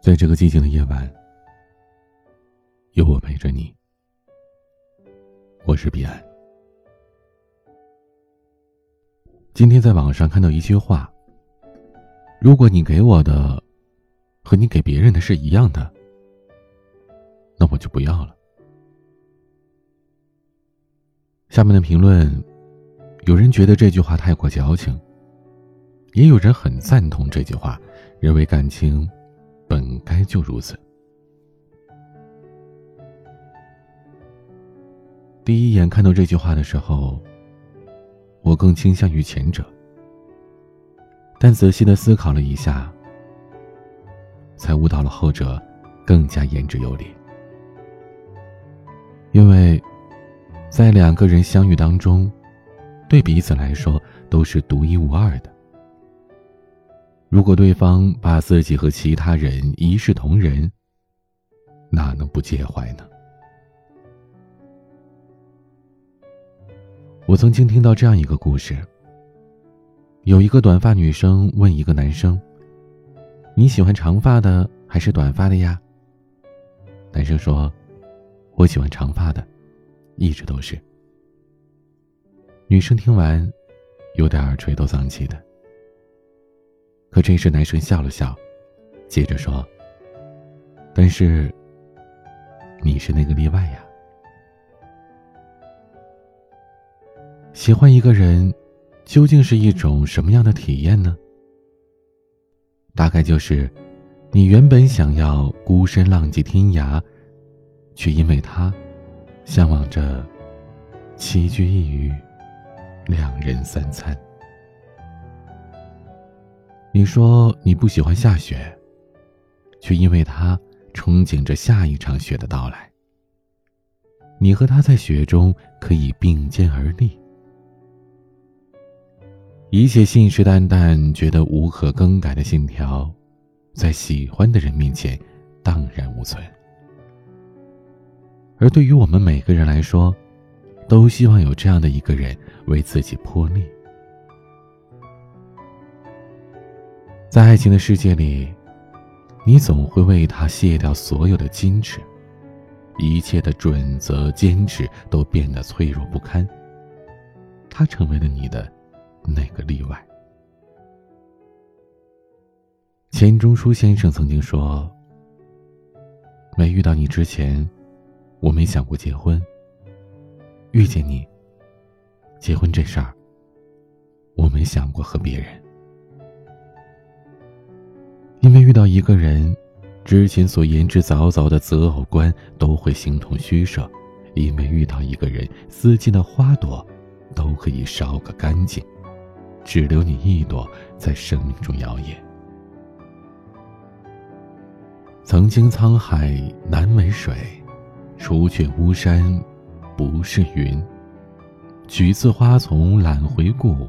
在这个寂静的夜晚，有我陪着你。我是彼岸。今天在网上看到一句话：“如果你给我的和你给别人的是一样的，那我就不要了。”下面的评论，有人觉得这句话太过矫情，也有人很赞同这句话，认为感情。本该就如此。第一眼看到这句话的时候，我更倾向于前者，但仔细的思考了一下，才悟到了后者更加言之有理。因为，在两个人相遇当中，对彼此来说都是独一无二的。如果对方把自己和其他人一视同仁，哪能不介怀呢？我曾经听到这样一个故事：有一个短发女生问一个男生：“你喜欢长发的还是短发的呀？”男生说：“我喜欢长发的，一直都是。”女生听完，有点垂头丧气的。可这时，男生笑了笑，接着说：“但是，你是那个例外呀。喜欢一个人，究竟是一种什么样的体验呢？大概就是，你原本想要孤身浪迹天涯，却因为他，向往着栖居一隅，两人三餐。”你说你不喜欢下雪，却因为他憧憬着下一场雪的到来。你和他在雪中可以并肩而立，一切信誓旦旦、觉得无可更改的信条，在喜欢的人面前荡然无存。而对于我们每个人来说，都希望有这样的一个人为自己破例。在爱情的世界里，你总会为他卸掉所有的矜持，一切的准则、坚持都变得脆弱不堪。他成为了你的那个例外。钱钟书先生曾经说：“没遇到你之前，我没想过结婚。遇见你，结婚这事儿，我没想过和别人。”因为遇到一个人，之前所言之凿凿的择偶观都会形同虚设；因为遇到一个人，四季的花朵都可以烧个干净，只留你一朵在生命中摇曳。曾经沧海难为水，除却巫山不是云。取次花丛懒回顾，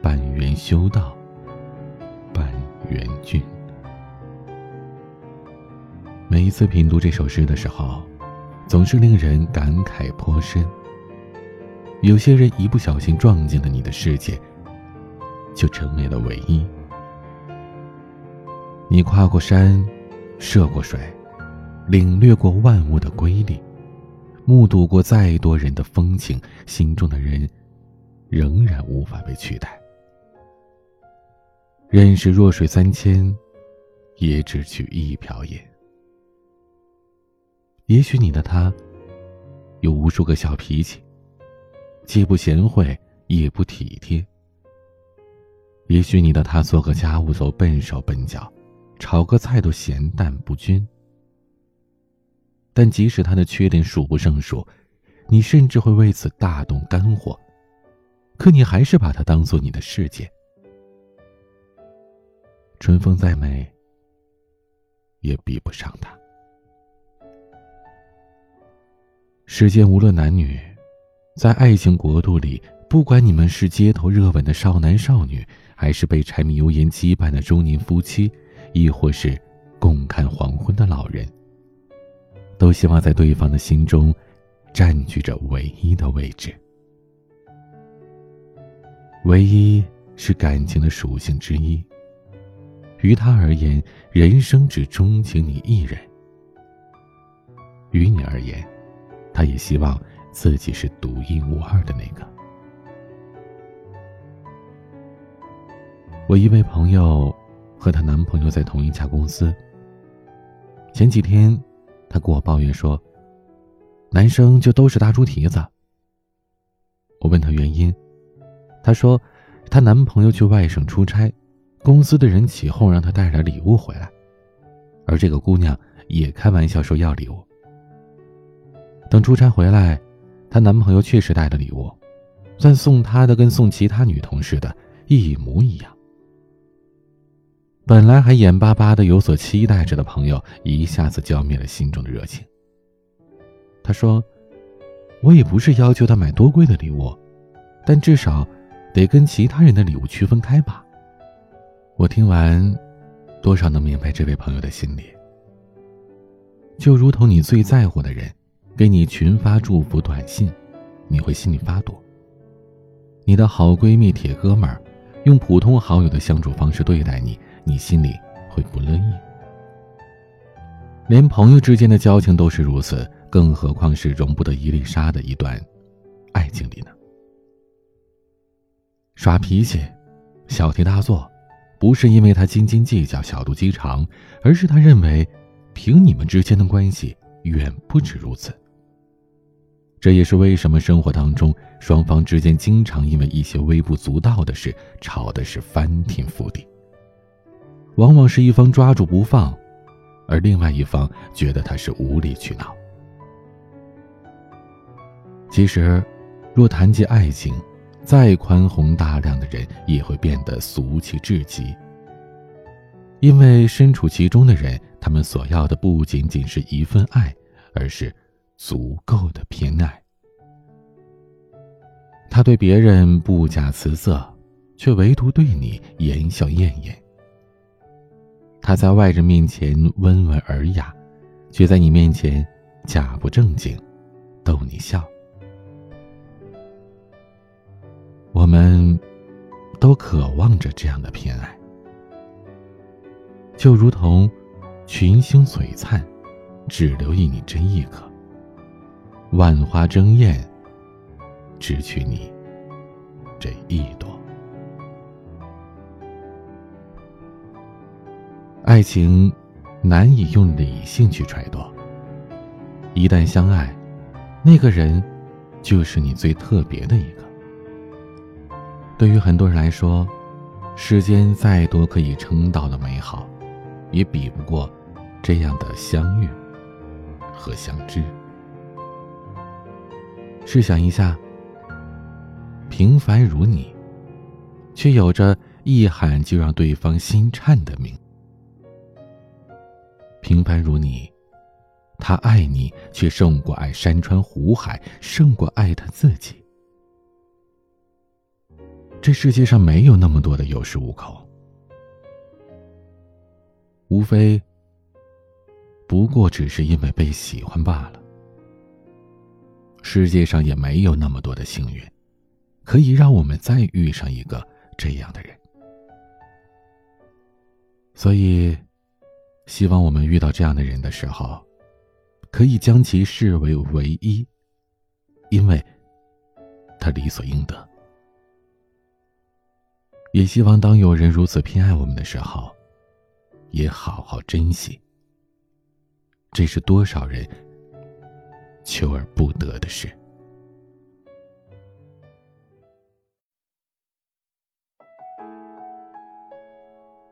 半缘修道，半缘君。每一次品读这首诗的时候，总是令人感慨颇深。有些人一不小心撞进了你的世界，就成为了唯一。你跨过山，涉过水，领略过万物的瑰丽，目睹过再多人的风情，心中的人，仍然无法被取代。认识弱水三千，也只取一瓢饮。也许你的他，有无数个小脾气，既不贤惠也不体贴。也许你的他做个家务都笨手笨脚，炒个菜都咸淡不均。但即使他的缺点数不胜数，你甚至会为此大动肝火，可你还是把他当做你的世界。春风再美，也比不上他。世间无论男女，在爱情国度里，不管你们是街头热吻的少男少女，还是被柴米油盐羁绊的中年夫妻，亦或是共看黄昏的老人，都希望在对方的心中占据着唯一的位置。唯一是感情的属性之一，于他而言，人生只钟情你一人；于你而言，他也希望自己是独一无二的那个。我一位朋友和她男朋友在同一家公司。前几天，她跟我抱怨说：“男生就都是大猪蹄子。”我问她原因，她说：“她男朋友去外省出差。”公司的人起哄让她带点礼物回来，而这个姑娘也开玩笑说要礼物。等出差回来，她男朋友确实带了礼物，但送她的跟送其他女同事的一模一样。本来还眼巴巴的有所期待着的朋友，一下子浇灭了心中的热情。他说：“我也不是要求他买多贵的礼物，但至少得跟其他人的礼物区分开吧。”我听完，多少能明白这位朋友的心理。就如同你最在乎的人，给你群发祝福短信，你会心里发堵；你的好闺蜜、铁哥们儿，用普通好友的相处方式对待你，你心里会不乐意。连朋友之间的交情都是如此，更何况是容不得一粒沙的一段爱情里呢？耍脾气，小题大做。不是因为他斤斤计较、小肚鸡肠，而是他认为，凭你们之间的关系远不止如此。这也是为什么生活当中双方之间经常因为一些微不足道的事吵的是翻天覆地。往往是一方抓住不放，而另外一方觉得他是无理取闹。其实，若谈及爱情，再宽宏大量的人也会变得俗气至极，因为身处其中的人，他们所要的不仅仅是一份爱，而是足够的偏爱。他对别人不假辞色，却唯独对你言笑晏晏。他在外人面前温文尔雅，却在你面前假不正经，逗你笑。我们都渴望着这样的偏爱，就如同群星璀璨，只留意你真一颗；万花争艳，只取你这一朵。爱情难以用理性去揣度，一旦相爱，那个人就是你最特别的一个。对于很多人来说，世间再多可以称道的美好，也比不过这样的相遇和相知。试想一下，平凡如你，却有着一喊就让对方心颤的命；平凡如你，他爱你，却胜过爱山川湖海，胜过爱他自己。这世界上没有那么多的有恃无恐，无非不过只是因为被喜欢罢了。世界上也没有那么多的幸运，可以让我们再遇上一个这样的人。所以，希望我们遇到这样的人的时候，可以将其视为唯一，因为他理所应得。也希望当有人如此偏爱我们的时候，也好好珍惜。这是多少人求而不得的事。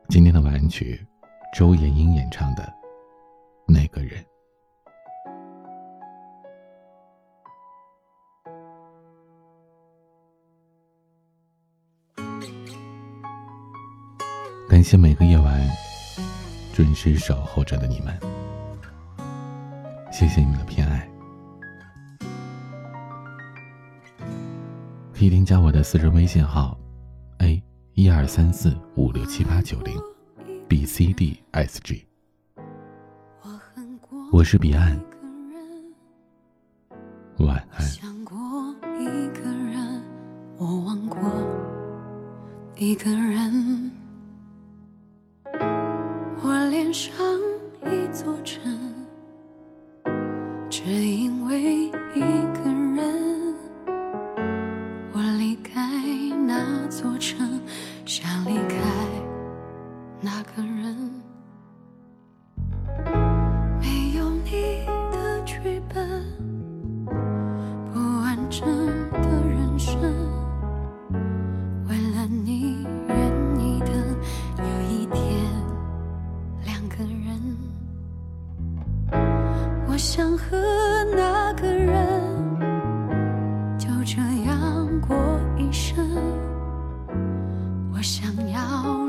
今天的晚安曲，周延英演唱的《那个人》。感谢每个夜晚准时守候着的你们，谢谢你们的偏爱。可以添加我的私人微信号：a 一二三四五六七八九零，b c d s g。我是彼岸，晚安。一个人。我脸上一座城，我想要。